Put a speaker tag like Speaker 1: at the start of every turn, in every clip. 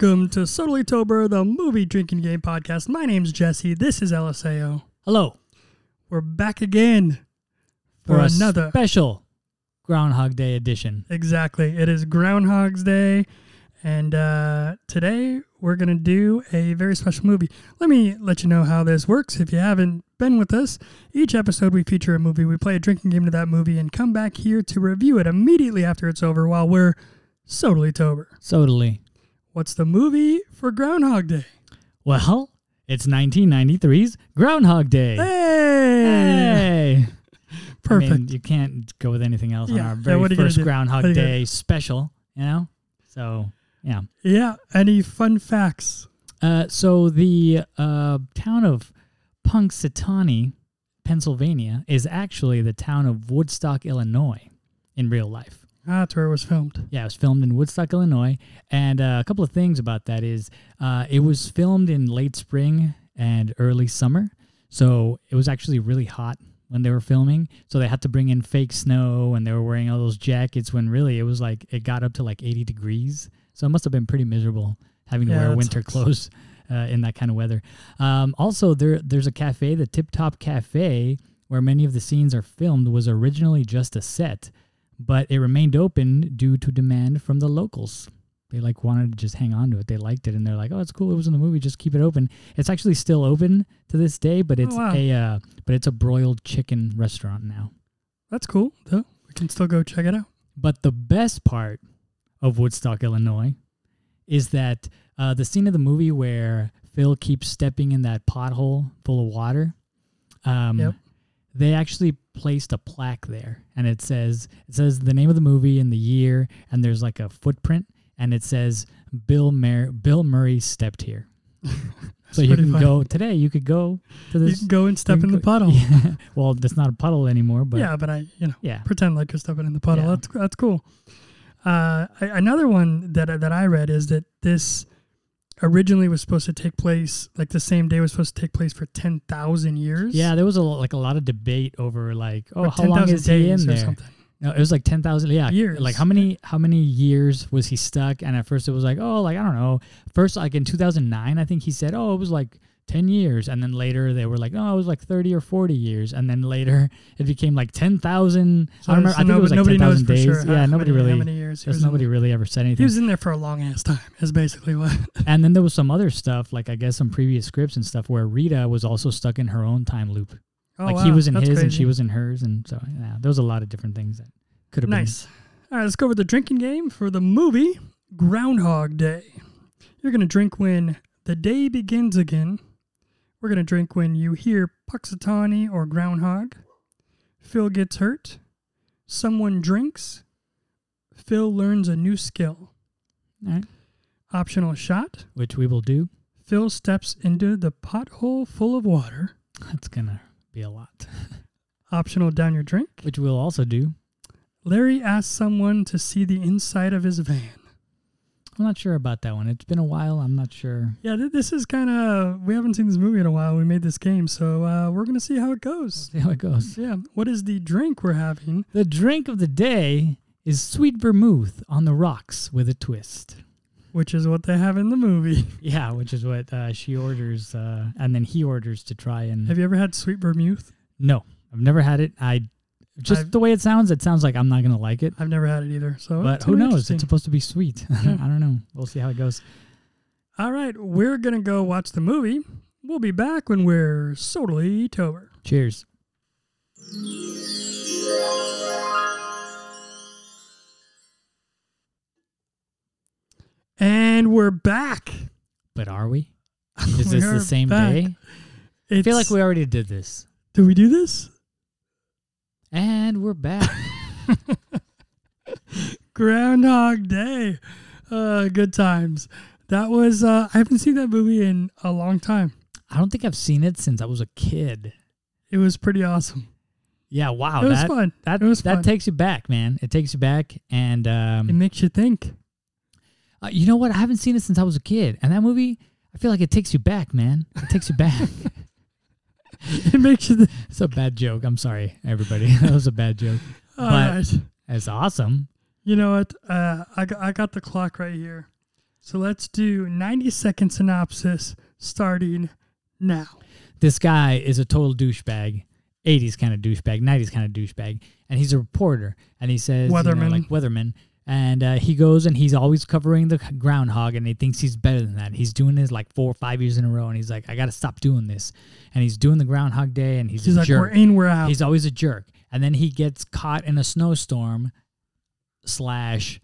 Speaker 1: Welcome to Subtly Tober, the movie drinking game podcast. My name's Jesse. This is LSAO.
Speaker 2: Hello
Speaker 1: We're back again for,
Speaker 2: for
Speaker 1: another.
Speaker 2: special Groundhog Day edition.
Speaker 1: exactly. It is Groundhog's Day, and uh, today we're going to do a very special movie. Let me let you know how this works if you haven't been with us. Each episode, we feature a movie, we play a drinking game to that movie, and come back here to review it immediately after it's over while we're Subtly Tober.
Speaker 2: Totally.
Speaker 1: What's the movie for Groundhog Day?
Speaker 2: Well, it's 1993's Groundhog Day.
Speaker 1: Hey!
Speaker 2: Hey!
Speaker 1: Perfect.
Speaker 2: I mean, you can't go with anything else
Speaker 1: Yeah,
Speaker 2: on our very
Speaker 1: what are you gonna
Speaker 2: first? Groundhog Day special, you know? So, yeah.
Speaker 1: Yeah. Any fun facts?
Speaker 2: Uh, so the uh, town of Punxsutawney, Pennsylvania, is actually the town of Woodstock, Illinois, in real life.
Speaker 1: Ah, That's where it was filmed.
Speaker 2: Yeah, it was filmed in Woodstock, Illinois. And uh, a couple of things about that is uh, it was filmed in late spring and early summer. So it was actually really hot when they were filming. So they had to bring in fake snow and they were wearing all those jackets when really it was like, it got up to like 80 degrees. So it must have been pretty miserable having to
Speaker 1: Yeah,
Speaker 2: wear winter
Speaker 1: sucks.
Speaker 2: clothes uh, in that kind of weather. Um, also, there there's a cafe, the Tip Top Cafe, where many of the scenes are filmed, was originally just a set but it remained open due to demand from the locals. They like wanted to just hang on to it. They liked it, and they're like, "Oh, it's cool. It was in the movie. Just keep it open." It's actually still open to this day, but it's
Speaker 1: wow.
Speaker 2: a uh, but it's a broiled chicken restaurant now.
Speaker 1: That's cool, though. We can still go check it out.
Speaker 2: But the best part of Woodstock, Illinois, is that uh, the scene of the movie where Phil keeps stepping in that pothole full of water. Um,
Speaker 1: Yep.
Speaker 2: They actually placed a plaque there, and it says it says the name of the movie and the year, and there's like a footprint, and it says Bill Mer- Bill Murray stepped here. so you can
Speaker 1: funny.
Speaker 2: go today. You could go to this.
Speaker 1: You can go and step in
Speaker 2: can
Speaker 1: the puddle.
Speaker 2: Yeah. well, that's not a puddle anymore, but
Speaker 1: yeah, but I, you know,
Speaker 2: yeah.
Speaker 1: pretend like you're stepping in the puddle.
Speaker 2: Yeah.
Speaker 1: That's that's cool. Uh, I- another one that that I read is that this originally was supposed to take place like the same day was supposed to take place for ten thousand years.
Speaker 2: Yeah, there was a lo- like a lot of debate over like, oh,
Speaker 1: or
Speaker 2: how long
Speaker 1: 10,000
Speaker 2: is he in there?
Speaker 1: something.
Speaker 2: No, it was like ten thousand. Yeah,
Speaker 1: Years.
Speaker 2: Like how many how many years was he stuck? And at first it was like, oh, like I don't know. First, like in two thousand nine, I think he said, oh, it was like ten years, and then later they were like, oh, it was like thirty or forty years, and then later it became like ten thousand.
Speaker 1: So,
Speaker 2: I don't remember.
Speaker 1: so
Speaker 2: I think
Speaker 1: no-
Speaker 2: it was like
Speaker 1: nobody
Speaker 2: ten
Speaker 1: knows
Speaker 2: thousand
Speaker 1: for
Speaker 2: days.
Speaker 1: sure.
Speaker 2: yeah,
Speaker 1: how
Speaker 2: nobody
Speaker 1: many,
Speaker 2: really.
Speaker 1: How many years?
Speaker 2: There's nobody
Speaker 1: there.
Speaker 2: really ever said anything he
Speaker 1: was in there for a long ass time. Is basically what.
Speaker 2: and then there was some other stuff, like I guess some previous scripts and stuff, where Rita was also stuck in her own time loop.
Speaker 1: Oh,
Speaker 2: like he was in
Speaker 1: that's
Speaker 2: his and she was in hers, and so yeah, there was a lot of different things that could have been
Speaker 1: Nice. All right, let's go over the drinking game for the movie Groundhog Day. You're going to drink when the day begins again. We're going to drink when you hear Punxsutawney or Groundhog. Phil gets hurt. Someone drinks. Phil learns a new skill.
Speaker 2: All right,
Speaker 1: Optional shot.
Speaker 2: which we will do.
Speaker 1: Phil steps into the pothole full of water.
Speaker 2: That's gonna be a lot.
Speaker 1: Optional down your drink.
Speaker 2: Which we'll also do.
Speaker 1: Larry asks someone to see the inside of his van.
Speaker 2: I'm not sure about that one. It's been a while. I'm not sure.
Speaker 1: Yeah, th- this is kind of we haven't seen this movie in a while. We made this game, so uh, we're gonna see how it goes.
Speaker 2: See how it goes.
Speaker 1: Yeah, what is the drink we're having?
Speaker 2: The drink of the day is sweet vermouth on the rocks with a twist.
Speaker 1: Which is what they have in the movie.
Speaker 2: Yeah, which is what uh, she orders, uh, and then he orders to try and.
Speaker 1: Have you ever had sweet vermouth?
Speaker 2: no, I've never had it. I just
Speaker 1: I've-
Speaker 2: the way it sounds, it sounds like I'm not gonna like it.
Speaker 1: I've never had it either. So,
Speaker 2: But who knows? It's supposed to be sweet. I don't know. We'll see how it goes.
Speaker 1: All right, we're gonna go watch the movie. We'll be back when we're totally tober.
Speaker 2: Cheers.
Speaker 1: And we're back.
Speaker 2: But are we? Is this
Speaker 1: We are
Speaker 2: the same
Speaker 1: back.
Speaker 2: day? I feel like we already did this.
Speaker 1: Did we do this?
Speaker 2: And we're back.
Speaker 1: Groundhog Day. Uh, good times. That was. Uh, I haven't seen that movie in a long time.
Speaker 2: I don't think I've seen it since I was a kid.
Speaker 1: It was pretty awesome.
Speaker 2: Yeah, wow.
Speaker 1: it was
Speaker 2: that
Speaker 1: fun.
Speaker 2: that
Speaker 1: It was
Speaker 2: that
Speaker 1: fun.
Speaker 2: takes you back, man. It takes you back and
Speaker 1: It
Speaker 2: um
Speaker 1: makes you think.
Speaker 2: uh, you know what? I haven't seen it since I was a kid. And that movie, I feel like it takes you back, man. It takes you back.
Speaker 1: It makes you.
Speaker 2: It's a bad joke. I'm sorry, everybody. that was a bad joke.
Speaker 1: All
Speaker 2: But-
Speaker 1: right.
Speaker 2: It's awesome.
Speaker 1: You know what? Uh, I got, I got the clock right here. So let's do 90 second synopsis starting now.
Speaker 2: This guy is a total douchebag. 80s kind of douchebag, 90s kind of douchebag, and he's a reporter. And he says, you know,
Speaker 1: Weatherman.
Speaker 2: like weatherman. And uh, he goes and he's always covering the groundhog, and he thinks he's better than that. He's doing this like four or five years in a row, and he's like, I got to stop doing this. And he's doing the Groundhog Day, and he's,
Speaker 1: He's
Speaker 2: a
Speaker 1: like,
Speaker 2: jerk.
Speaker 1: we're in, we're out.
Speaker 2: He's always a jerk. And then he gets caught in a snowstorm slash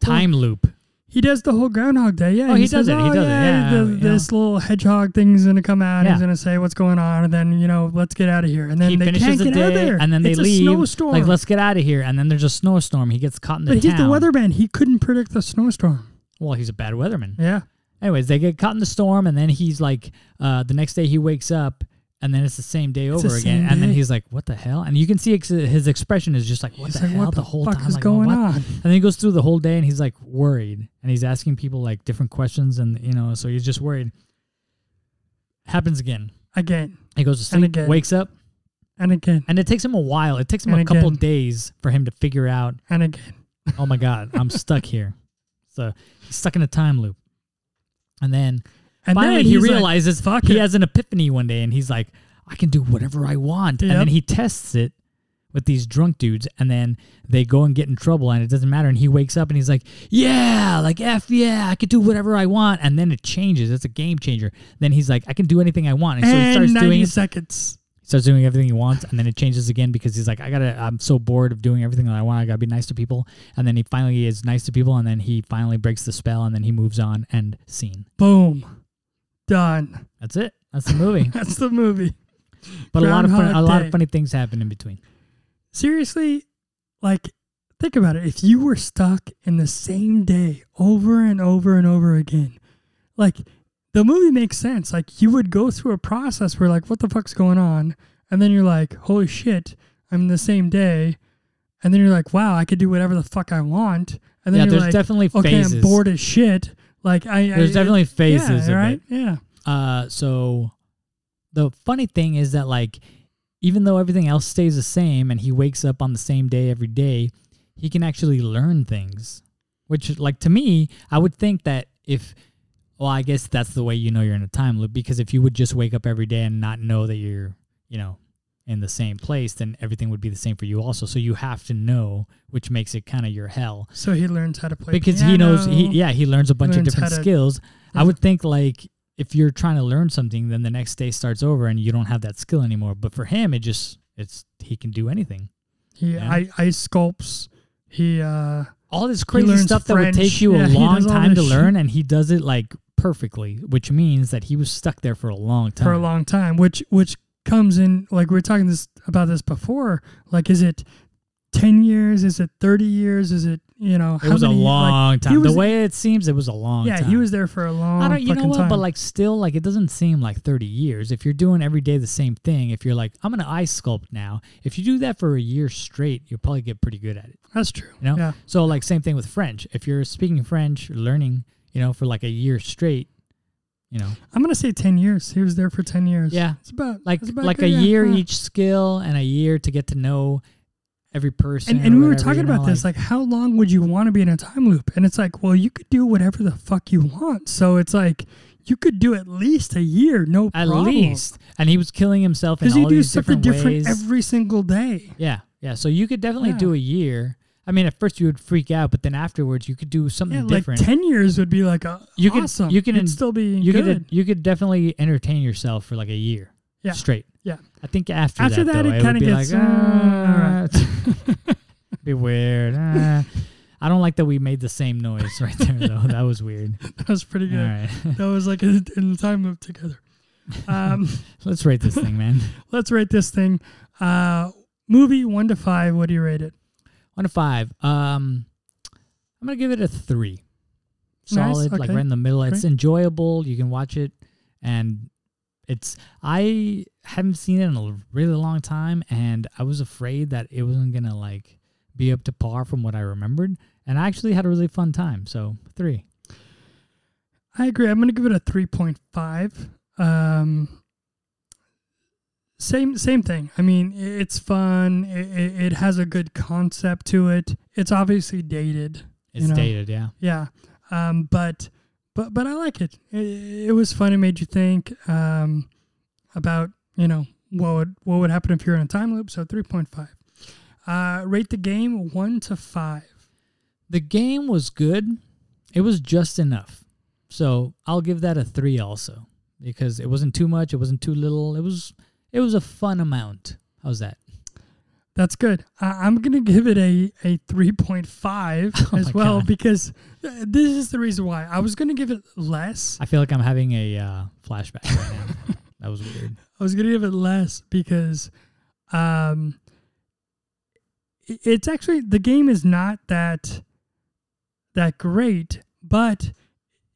Speaker 2: time loop.
Speaker 1: He does the whole Groundhog Day. Yeah.
Speaker 2: Oh, he
Speaker 1: says,
Speaker 2: does it, he
Speaker 1: "Oh,
Speaker 2: does it, yeah,
Speaker 1: the-
Speaker 2: know."
Speaker 1: this little hedgehog thing's going to come out.
Speaker 2: Yeah.
Speaker 1: He's going to say what's going on. And then, you know, let's get out of here. And then
Speaker 2: he
Speaker 1: they
Speaker 2: finishes
Speaker 1: can't
Speaker 2: the
Speaker 1: get out of
Speaker 2: day,
Speaker 1: there.
Speaker 2: and then they
Speaker 1: it's
Speaker 2: leave.
Speaker 1: A snowstorm.
Speaker 2: Like, let's get out of here. And then there's a snowstorm. He gets caught in the
Speaker 1: but he's the weatherman. He couldn't predict the snowstorm.
Speaker 2: Well, he's a bad weatherman.
Speaker 1: Yeah.
Speaker 2: Anyways, they get caught in the storm, and then he's like, uh, the next day he wakes up, and then it's the same day
Speaker 1: It's
Speaker 2: over again, and then he's like, "What the hell?" And you can see ex- his expression is just like, "What
Speaker 1: He's
Speaker 2: the
Speaker 1: like,
Speaker 2: hell?"
Speaker 1: what
Speaker 2: the,
Speaker 1: the
Speaker 2: whole
Speaker 1: fuck
Speaker 2: time,
Speaker 1: is
Speaker 2: like,
Speaker 1: going on?
Speaker 2: And then he goes through the whole day, and he's like worried, and he's asking people like different questions, and you know, so he's just worried. Happens again.
Speaker 1: Again
Speaker 2: He goes to sleep,
Speaker 1: again.
Speaker 2: wakes up,
Speaker 1: and again
Speaker 2: and it takes him a while. It takes him
Speaker 1: And
Speaker 2: a couple
Speaker 1: again.
Speaker 2: days for him to figure out
Speaker 1: and again.
Speaker 2: oh my god, I'm stuck here. So he's stuck in a time loop. And then
Speaker 1: And
Speaker 2: finally
Speaker 1: then
Speaker 2: he
Speaker 1: he's like,
Speaker 2: realizes
Speaker 1: "Fuck
Speaker 2: he
Speaker 1: it."
Speaker 2: has an epiphany one day and he's like, I can do whatever I want. And then he tests it with these drunk dudes and then they go and get in trouble and it doesn't matter. And he wakes up and he's like, Yeah, like F yeah, I can do whatever I want. And then it changes. It's a game changer. Then he's like, I can do anything I want. And, so he starts
Speaker 1: 90
Speaker 2: doing
Speaker 1: seconds.
Speaker 2: starts doing everything he wants and then it changes again because he's like i gotta i'm so bored of doing everything that i want i gotta be nice to people and then he finally is nice to people and then he finally breaks the spell and then he moves on and scene
Speaker 1: Boom. Done.
Speaker 2: that's it that's the movie
Speaker 1: That's the movie.
Speaker 2: but a lot of fun, a lot of funny things happen in between
Speaker 1: Seriously, like, think about it. If you were stuck in the same day over and over and over again, like, the movie makes sense. Like, you would go through a process where, like, what the fuck's going on? And then you're like, holy shit, I'm in the same day. And then you're like, wow, I could do whatever the fuck I want. And then
Speaker 2: yeah
Speaker 1: you're
Speaker 2: there's
Speaker 1: like,
Speaker 2: definitely
Speaker 1: okay,
Speaker 2: phases
Speaker 1: I'm bored as shit. Like, I.
Speaker 2: there's
Speaker 1: I,
Speaker 2: definitely phases
Speaker 1: yeah, right?
Speaker 2: it
Speaker 1: Yeah.
Speaker 2: uh so the funny thing is that like even though everything else stays the same and he wakes up on the same day every day he can actually learn things which like to me i would think that if well i guess that's the way you know you're in a time loop because if you would just wake up every day and not know that you're you know in the same place then everything would be the same for you also. So you have to know which makes it kind of your hell.
Speaker 1: So he learns how to play
Speaker 2: because he knows he yeah he learns a bunch of different
Speaker 1: to-
Speaker 2: skills. I would think like if you're trying to learn something then the next day starts over and you don't have that skill anymore. But for him it just it's he can do anything.
Speaker 1: He
Speaker 2: Yeah.
Speaker 1: I, ice sculpts. He uh
Speaker 2: all this crazy
Speaker 1: learns
Speaker 2: stuff that would take you
Speaker 1: Yeah,
Speaker 2: a long time to learn and he does it like perfectly which means that he was stuck there for a long time
Speaker 1: for a long time, which which comes in like we were talking this about this before. Like, is it ten years? Is it thirty years? Is it you know?
Speaker 2: it was a
Speaker 1: many, like-
Speaker 2: long time
Speaker 1: he
Speaker 2: the way it seems it was a long
Speaker 1: yeah,
Speaker 2: time
Speaker 1: he was there for a long.
Speaker 2: I don't, you know what?
Speaker 1: Time.
Speaker 2: But like, still, like, it doesn't seem like 30 years. If you're doing every day the same thing, if you're like, I'm gonna ice sculpt now. If you do that for a year straight, you'll probably get pretty good at it.
Speaker 1: that's true.
Speaker 2: You know?
Speaker 1: Yeah,
Speaker 2: So like, same thing with French. If you're speaking French, learning, you know, for like a year straight, you know,
Speaker 1: I'm gonna say ten years. He was there for ten years.
Speaker 2: Yeah.
Speaker 1: it's about
Speaker 2: like
Speaker 1: it's about
Speaker 2: like a
Speaker 1: yeah,
Speaker 2: year
Speaker 1: yeah.
Speaker 2: each skill and a year to get to know every person.
Speaker 1: And, and we were talking
Speaker 2: you know,
Speaker 1: about this, like how long would you want to be in a time loop? And it's like, well, you could do whatever the fuck you want. So it's like you could do at least a year, no
Speaker 2: at
Speaker 1: problem.
Speaker 2: least. And he was killing himself in
Speaker 1: because
Speaker 2: all
Speaker 1: you do
Speaker 2: these different,
Speaker 1: different
Speaker 2: ways.
Speaker 1: every single day.
Speaker 2: Yeah, yeah. So you could definitely
Speaker 1: Yeah.
Speaker 2: do a year. I mean, at first you would freak out, but then afterwards you could do something
Speaker 1: Yeah, like
Speaker 2: different.
Speaker 1: ten years would be like a,
Speaker 2: You could-
Speaker 1: awesome.
Speaker 2: you can
Speaker 1: You'd still be
Speaker 2: you
Speaker 1: good.
Speaker 2: could you could definitely entertain yourself for like a year
Speaker 1: Yeah.
Speaker 2: straight.
Speaker 1: Yeah.
Speaker 2: I think after,
Speaker 1: After
Speaker 2: that,
Speaker 1: that,
Speaker 2: though,
Speaker 1: it
Speaker 2: would be
Speaker 1: gets,
Speaker 2: like,
Speaker 1: uh,
Speaker 2: "Ah." be weird. Ah. I don't like that we made the same noise right there though. That was weird.
Speaker 1: that was pretty good.
Speaker 2: right,
Speaker 1: That was like a, in the time loop together. Um,
Speaker 2: let's rate this thing, man.
Speaker 1: let's rate this thing. Uh, movie one to five. What do you rate it?
Speaker 2: One to five. Um, I'm gonna give it a three.
Speaker 1: Nice,
Speaker 2: Solid, like right in the middle. It's
Speaker 1: great.
Speaker 2: enjoyable. You can watch it, and it's. I haven't seen it in a really long time, and I was afraid that it wasn't gonna like be up to par from what I remembered. And I actually had a really fun time. So three.
Speaker 1: I agree. I'm going to give it a 3.5. Um, same same thing. I mean, it's fun. It, it, has a good concept to it. It's obviously dated.
Speaker 2: It's
Speaker 1: know.
Speaker 2: dated, yeah.
Speaker 1: Yeah. Um, but but but I like it. It, it was fun. It made you think um, about you know what would what would happen if you're in a time loop. So three point five. Uh, rate the game one to five.
Speaker 2: The game was good. It was just enough. So I'll give that a three also because it wasn't too much. It wasn't too little. It was it was a fun amount. How's that?
Speaker 1: That's good. I I'm gonna give it a a three point five
Speaker 2: Oh
Speaker 1: as well
Speaker 2: God.
Speaker 1: because uh, this is the reason why I was gonna give it less.
Speaker 2: I feel like I'm having a uh, flashback right now. that was weird.
Speaker 1: I was gonna give it less because um it's actually the game is not that that great, but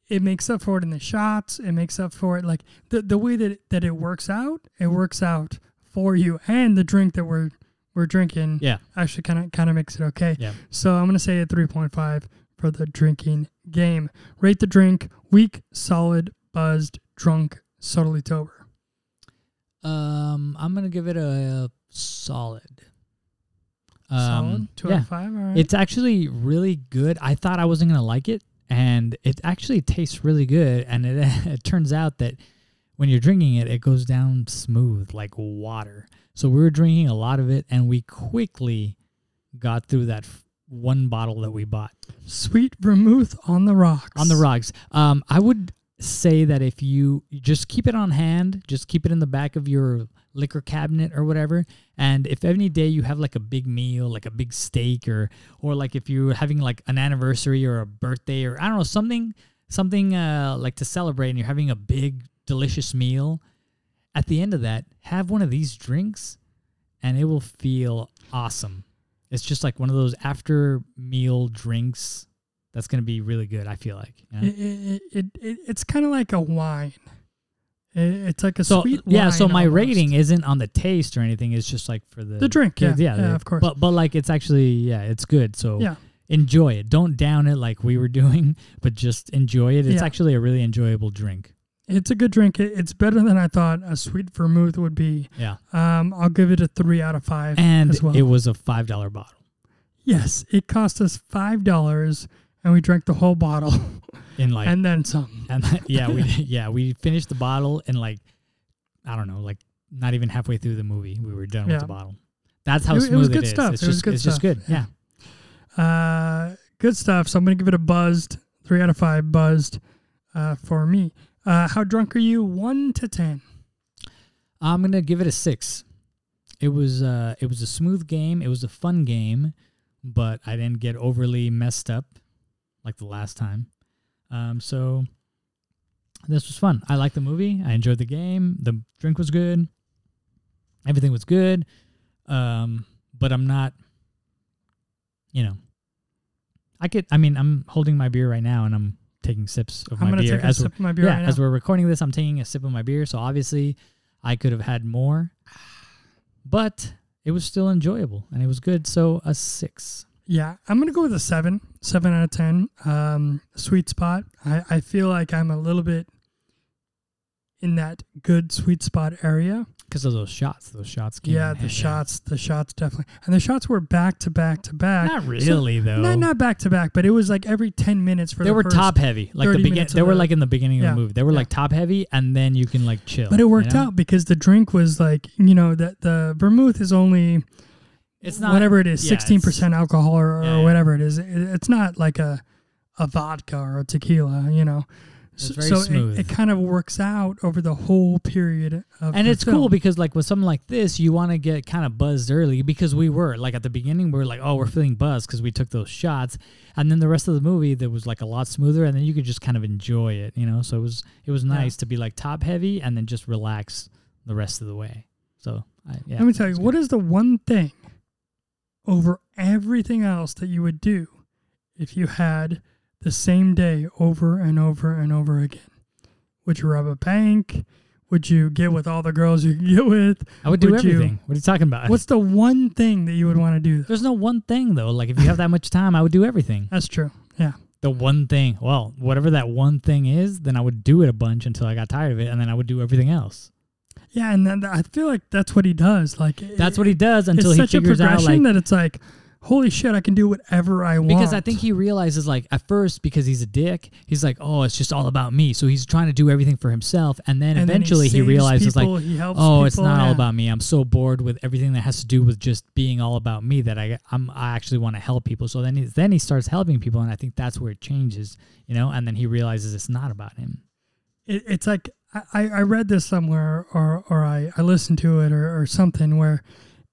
Speaker 1: it makes up for it in the shots. It makes up for it like the the way that it, that it works out. It works out for you, and the drink that we're we're drinking
Speaker 2: Yeah.
Speaker 1: actually kind of kind of makes it okay.
Speaker 2: Yeah.
Speaker 1: So I'm gonna say a three point five for the drinking game. Rate the drink: weak, solid, buzzed, drunk, subtly sober.
Speaker 2: Um, I'm gonna give it a solid.
Speaker 1: Solid,
Speaker 2: Um,
Speaker 1: two
Speaker 2: yeah.
Speaker 1: out of five. All right.
Speaker 2: It's actually really good. I thought I wasn't gonna like it, and it actually tastes really good. And it it turns out that when you're drinking it, it goes down smooth like water. So we were drinking a lot of it, and we quickly got through that f- one bottle that we bought
Speaker 1: sweet vermouth on the rocks.
Speaker 2: on the rocks. Um, I would say that if you just keep it on hand, just keep it in the back of your liquor cabinet or whatever. And if any day you have like a big meal, like a big steak, or or like if you're having like an anniversary or a birthday or I don't know something something uh, like to celebrate, and you're having a big delicious meal. At the end of that, have one of these drinks, and it will feel awesome. It's just like one of those after meal drinks that's gonna be really good. I feel like.
Speaker 1: It, it, it, it, it's kind of like a wine. It, it's like a
Speaker 2: so
Speaker 1: sweet
Speaker 2: yeah so my
Speaker 1: almost.
Speaker 2: rating isn't on the taste or anything it's just like for the
Speaker 1: The drink, yeah, yeah,
Speaker 2: the-
Speaker 1: of course.
Speaker 2: but but like it's actually yeah it's good so
Speaker 1: Yeah.
Speaker 2: enjoy it don't down it like we were doing but just enjoy it it's
Speaker 1: Yeah.
Speaker 2: actually a really enjoyable drink
Speaker 1: It's a good drink. It, it's better than I thought a sweet vermouth would be.
Speaker 2: yeah
Speaker 1: Um, I'll give it a three out of five.
Speaker 2: and
Speaker 1: as well.
Speaker 2: it was a five dollar bottle
Speaker 1: yes, it cost us five dollars, and we drank the whole bottle
Speaker 2: in like
Speaker 1: and then some.
Speaker 2: and yeah we yeah we finished the bottle in like i don't know like not even halfway through the movie we were done
Speaker 1: Yeah.
Speaker 2: with the bottle that's how
Speaker 1: It- it was good
Speaker 2: is
Speaker 1: stuff.
Speaker 2: it's
Speaker 1: It was
Speaker 2: just
Speaker 1: good
Speaker 2: it's just
Speaker 1: stuff.
Speaker 2: good yeah
Speaker 1: Uh, good stuff. So I'm gonna give it a buzzed three out of five. Buzzed uh, for me. Uh, how drunk are you? One to ten.
Speaker 2: I'm gonna give it a six. It was uh it was a smooth game. It was a fun game, but I didn't get overly messed up like the last time. Um, so this was fun. I liked the movie. I enjoyed the game. The drink was good. Everything was good. Um, but I'm not. You know, I could. I mean, I'm holding my beer right now, and I'm taking sips of
Speaker 1: I'm
Speaker 2: my beer
Speaker 1: take a
Speaker 2: as we're
Speaker 1: sip of my beer
Speaker 2: yeah,
Speaker 1: right
Speaker 2: as we're recording this, I'm taking a sip of my beer, so obviously I could have had more, but it was still enjoyable and it was good. So a six.
Speaker 1: Yeah, I'm gonna go with a seven, seven out of ten. Um, sweet spot. I, I feel like I'm a little bit in that good sweet spot area.
Speaker 2: Because of those shots, those shots came.
Speaker 1: yeah, the
Speaker 2: hand,
Speaker 1: shots, the shots definitely, and the shots were back to back to back.
Speaker 2: Not really though.
Speaker 1: Not not back to back, but it was like every ten minutes for
Speaker 2: they
Speaker 1: the
Speaker 2: were
Speaker 1: first-
Speaker 2: top heavy, like the
Speaker 1: 30
Speaker 2: begin. They were
Speaker 1: the-
Speaker 2: like in the beginning
Speaker 1: Yeah,
Speaker 2: of the movie. They were
Speaker 1: yeah.
Speaker 2: like top heavy, and then you can like chill.
Speaker 1: But it worked
Speaker 2: you know?
Speaker 1: out because the drink was like you know that the vermouth is only
Speaker 2: It's not
Speaker 1: whatever it is,
Speaker 2: yeah,
Speaker 1: sixteen percent alcohol or, or
Speaker 2: Yeah, yeah.
Speaker 1: whatever it is. It, it's not like a a vodka or a tequila, you know.
Speaker 2: It's
Speaker 1: So-
Speaker 2: very
Speaker 1: so
Speaker 2: smooth.
Speaker 1: It, it kind of works out over the whole period of
Speaker 2: and it's
Speaker 1: film.
Speaker 2: cool because like with something like this you want to get kind of buzzed early because we were like at the beginning we were like oh we're feeling buzzed because we took those shots and then the rest of the movie there was like a lot smoother and then you could just kind of enjoy it you know so it was it was
Speaker 1: Yeah.
Speaker 2: nice to be like top heavy and then just relax the rest of the way so I, yeah
Speaker 1: Let me tell you,
Speaker 2: was
Speaker 1: what
Speaker 2: good.
Speaker 1: is the one thing over everything else that you would do if you had the same day over and over and over again? Would you rob a bank? Would you get with all the girls you can get with?
Speaker 2: I would do
Speaker 1: would you-
Speaker 2: everything what are you talking about
Speaker 1: What's the one thing that you would want to do?
Speaker 2: there's no one thing though like if you have that much time I would do everything
Speaker 1: That's true. Yeah.
Speaker 2: the one thing well whatever that one thing is then I would do it a bunch until I got tired of it and then I would do everything else
Speaker 1: Yeah, and then I feel like that's what he does. Like
Speaker 2: that's what he does until
Speaker 1: it's
Speaker 2: he
Speaker 1: such a
Speaker 2: figures out
Speaker 1: progression
Speaker 2: like
Speaker 1: that it's like, holy shit, I can do whatever I want.
Speaker 2: Because I think he realizes, like, at first, because he's a dick, he's like, oh, it's just all about me. So he's trying to do everything for himself. And then
Speaker 1: And then
Speaker 2: eventually he, realizes,
Speaker 1: people,
Speaker 2: like,
Speaker 1: he
Speaker 2: oh, it's
Speaker 1: people,
Speaker 2: not all about me. I'm so bored with everything that has to do with just being all about me that I, I'm, I actually want to help people. So then he, then he starts helping people. And I think that's where it changes, you know? And then he realizes it's not about him.
Speaker 1: it, it's like I, I read this somewhere or or I, I listened to it or, or something where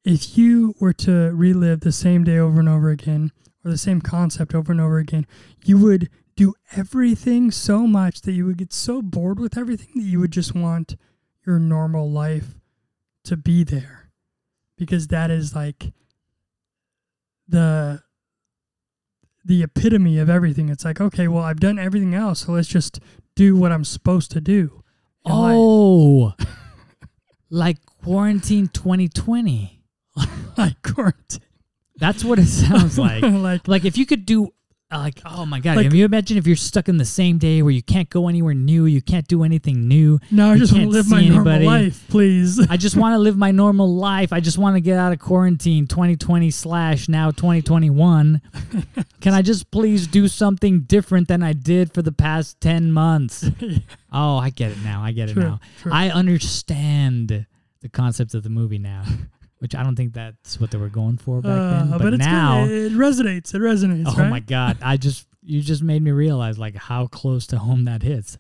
Speaker 1: if you were to relive the same day over and over again or the same concept over and over again, you would do everything so much that you would get so bored with everything that you would just want your normal life to be there. Because that is like the the epitome of everything. It's like, okay, well, I've done everything else, so let's just do what I'm supposed to do.
Speaker 2: Oh, like quarantine 2020.
Speaker 1: like quarantine.
Speaker 2: That's what it sounds like.
Speaker 1: like
Speaker 2: like if you could do like oh my god
Speaker 1: Like-
Speaker 2: can you imagine if you're stuck in the same day where you can't go anywhere new you can't do anything new
Speaker 1: no, I just want to live my normal
Speaker 2: anybody.
Speaker 1: life, please.
Speaker 2: i just want to live my normal life i just want to get out of quarantine 2020 slash now 2021 can i just please do something different than i did for the past 10 months oh i get it now i get it now
Speaker 1: true.
Speaker 2: i understand the concept of the movie now which i don't think that's what they were going for back then
Speaker 1: Uh,
Speaker 2: but,
Speaker 1: it's
Speaker 2: now
Speaker 1: it resonates. It resonates.
Speaker 2: Oh
Speaker 1: right?
Speaker 2: my god! I just you just made me realize like how close to home that hits.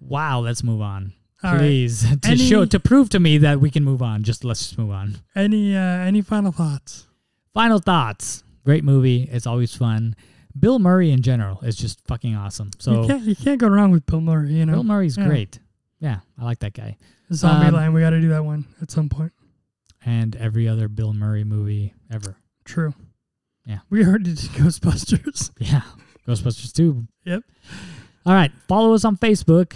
Speaker 2: Wow, let's move on,
Speaker 1: All right.
Speaker 2: please, to
Speaker 1: Any-
Speaker 2: show to prove to me that we can move on. Just let's just move on.
Speaker 1: Any uh, any final thoughts?
Speaker 2: Final thoughts. Great movie. It's always fun. Bill Murray in general is just fucking awesome. So you
Speaker 1: can't you can't go wrong with Bill Murray. You know,
Speaker 2: Bill Murray's
Speaker 1: Yeah.
Speaker 2: great. Yeah, I like that guy.
Speaker 1: Zombie
Speaker 2: um,
Speaker 1: Land. We got to do that one at some point.
Speaker 2: And every other Bill Murray movie ever.
Speaker 1: True.
Speaker 2: Yeah.
Speaker 1: We already did Ghostbusters.
Speaker 2: Yeah, Ghostbusters 2.
Speaker 1: Yep.
Speaker 2: All right, follow us on Facebook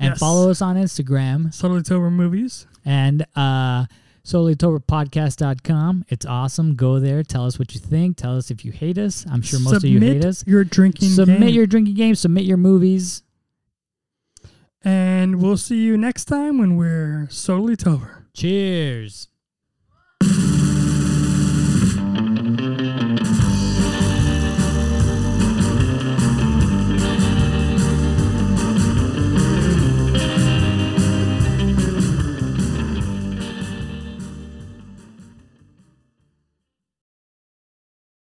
Speaker 2: and
Speaker 1: Yes.
Speaker 2: follow us on Instagram.
Speaker 1: Subtly Tober movies.
Speaker 2: and uh solelytoberpodcast.com. It's awesome. Go there. Tell us what you think. Tell us if you hate us. I'm sure most of you hate us.
Speaker 1: Your drinking
Speaker 2: Submit
Speaker 1: game.
Speaker 2: your drinking game. Submit your movies.
Speaker 1: and we'll see you next time when we're solely Tober.
Speaker 2: Cheers.